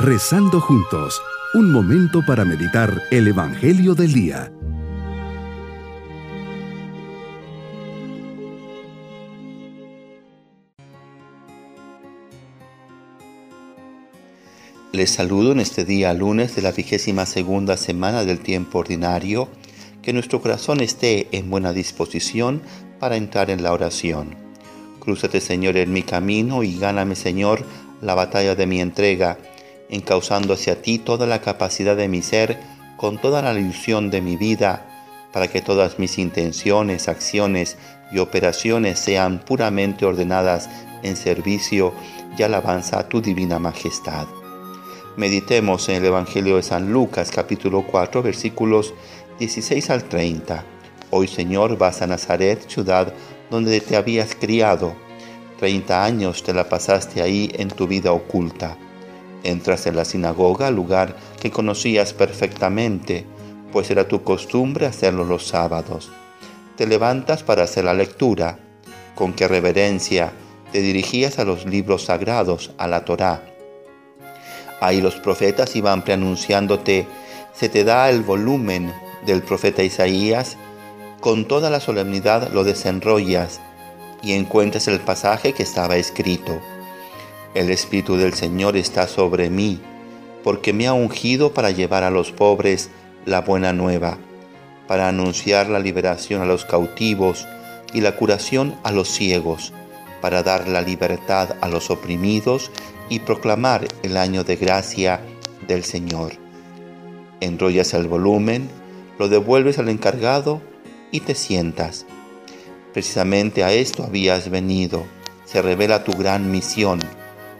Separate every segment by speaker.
Speaker 1: Rezando juntos, un momento para meditar el Evangelio del Día.
Speaker 2: Les saludo en este día lunes de la vigésima segunda semana del tiempo ordinario. Que nuestro corazón esté en buena disposición para entrar en la oración. Crúzate Señor en mi camino y gáname Señor la batalla de mi entrega encauzando hacia ti toda la capacidad de mi ser con toda la ilusión de mi vida, para que todas mis intenciones, acciones y operaciones sean puramente ordenadas en servicio y alabanza a tu divina majestad. Meditemos en el Evangelio de San Lucas capítulo 4 versículos 16 al 30. Hoy Señor vas a Nazaret, ciudad donde te habías criado. Treinta años te la pasaste ahí en tu vida oculta Entras en la sinagoga, lugar que conocías perfectamente, pues era tu costumbre hacerlo los sábados. Te levantas para hacer la lectura. Con qué reverencia te dirigías a los libros sagrados, a la Torá. Ahí los profetas iban preanunciándote, se te da el volumen del profeta Isaías, con toda la solemnidad lo desenrollas y encuentras el pasaje que estaba escrito. El Espíritu del Señor está sobre mí, porque me ha ungido para llevar a los pobres la buena nueva, para anunciar la liberación a los cautivos y la curación a los ciegos, para dar la libertad a los oprimidos y proclamar el año de gracia del Señor. Enrollas el volumen, lo devuelves al encargado y te sientas. Precisamente a esto habías venido. Se revela tu gran misión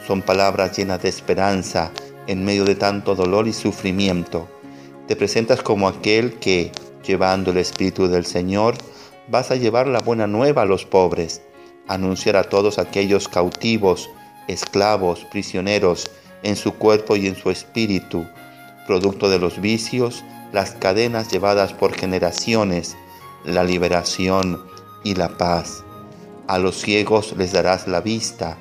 Speaker 2: son palabras llenas de esperanza en medio de tanto dolor y sufrimiento. Te presentas como aquel que, llevando el Espíritu del Señor, vas a llevar la buena nueva a los pobres, anunciar a todos aquellos cautivos, esclavos, prisioneros, en su cuerpo y en su espíritu, producto de los vicios, las cadenas llevadas por generaciones, la liberación y la paz. A los ciegos les darás la vista,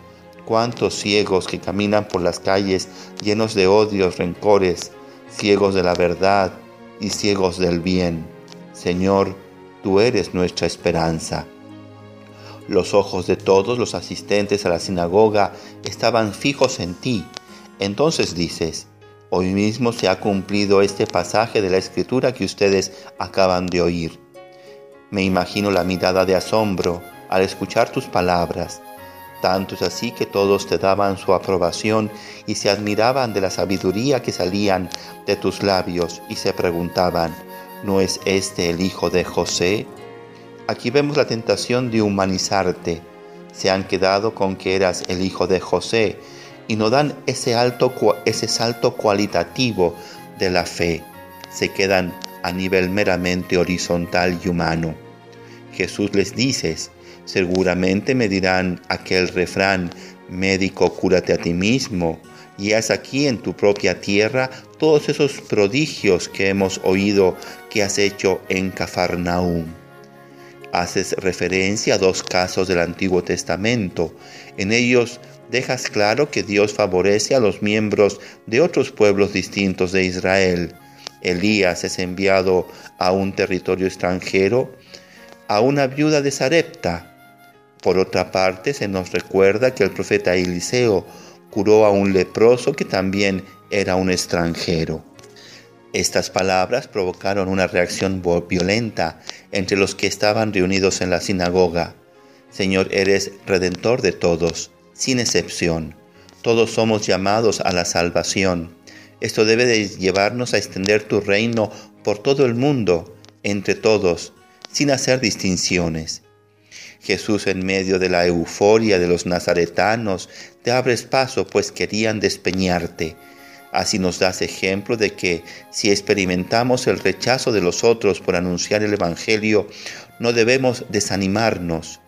Speaker 2: cuántos ciegos que caminan por las calles llenos de odios, rencores, ciegos de la verdad y ciegos del bien. Señor, tú eres nuestra esperanza. Los ojos de todos los asistentes a la sinagoga estaban fijos en ti. Entonces dices, hoy mismo se ha cumplido este pasaje de la escritura que ustedes acaban de oír. Me imagino la mirada de asombro al escuchar tus palabras tanto es así que todos te daban su aprobación y se admiraban de la sabiduría que salían de tus labios y se preguntaban, ¿no es este el hijo de José? Aquí vemos la tentación de humanizarte. Se han quedado con que eras el hijo de José y no dan ese, alto, ese salto cualitativo de la fe. Se quedan a nivel meramente horizontal y humano. Jesús les dice, Seguramente me dirán aquel refrán, médico, cúrate a ti mismo, y haz aquí en tu propia tierra todos esos prodigios que hemos oído que has hecho en Cafarnaúm. Haces referencia a dos casos del Antiguo Testamento. En ellos dejas claro que Dios favorece a los miembros de otros pueblos distintos de Israel. Elías es enviado a un territorio extranjero, a una viuda de Sarepta, por otra parte, se nos recuerda que el profeta Eliseo curó a un leproso que también era un extranjero. Estas palabras provocaron una reacción violenta entre los que estaban reunidos en la sinagoga. Señor, eres redentor de todos, sin excepción. Todos somos llamados a la salvación. Esto debe de llevarnos a extender tu reino por todo el mundo, entre todos, sin hacer distinciones. Jesús en medio de la euforia de los nazaretanos, te abres paso pues querían despeñarte. Así nos das ejemplo de que si experimentamos el rechazo de los otros por anunciar el Evangelio, no debemos desanimarnos.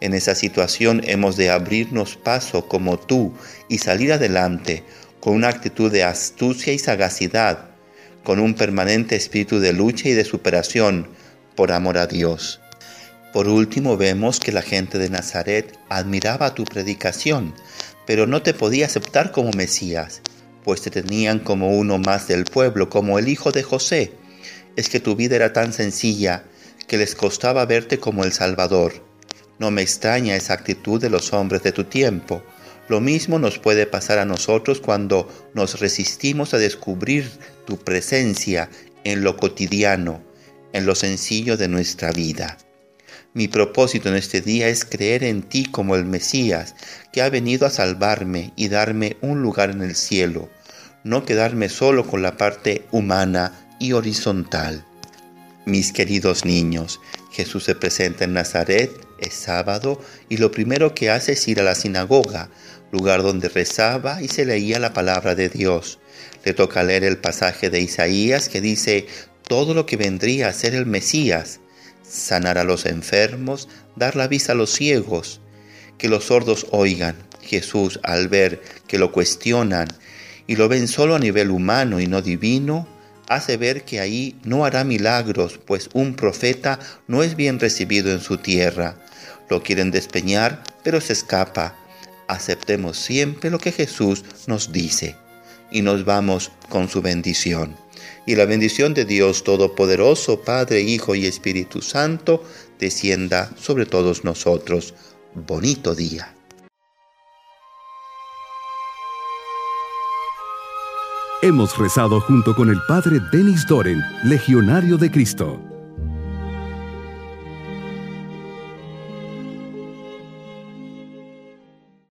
Speaker 2: En esa situación hemos de abrirnos paso como tú y salir adelante con una actitud de astucia y sagacidad, con un permanente espíritu de lucha y de superación por amor a Dios. Por último, vemos que la gente de Nazaret admiraba tu predicación, pero no te podía aceptar como Mesías, pues te tenían como uno más del pueblo, como el hijo de José. Es que tu vida era tan sencilla que les costaba verte como el Salvador. No me extraña esa actitud de los hombres de tu tiempo. Lo mismo nos puede pasar a nosotros cuando nos resistimos a descubrir tu presencia en lo cotidiano, en lo sencillo de nuestra vida. Mi propósito en este día es creer en ti como el Mesías, que ha venido a salvarme y darme un lugar en el cielo, no quedarme solo con la parte humana y horizontal. Mis queridos niños, Jesús se presenta en Nazaret, es sábado, y lo primero que hace es ir a la sinagoga, lugar donde rezaba y se leía la palabra de Dios. Le toca leer el pasaje de Isaías que dice todo lo que vendría a ser el Mesías, sanar a los enfermos, dar la vista a los ciegos, que los sordos oigan. Jesús, al ver que lo cuestionan y lo ven solo a nivel humano y no divino, hace ver que ahí no hará milagros, pues un profeta no es bien recibido en su tierra. Lo quieren despeñar, pero se escapa. Aceptemos siempre lo que Jesús nos dice y nos vamos con su bendición y la bendición de Dios Todopoderoso, Padre, Hijo y Espíritu Santo, descienda sobre todos nosotros. Bonito día.
Speaker 1: Hemos rezado junto con el Padre Denis Doren, Legionario de Cristo.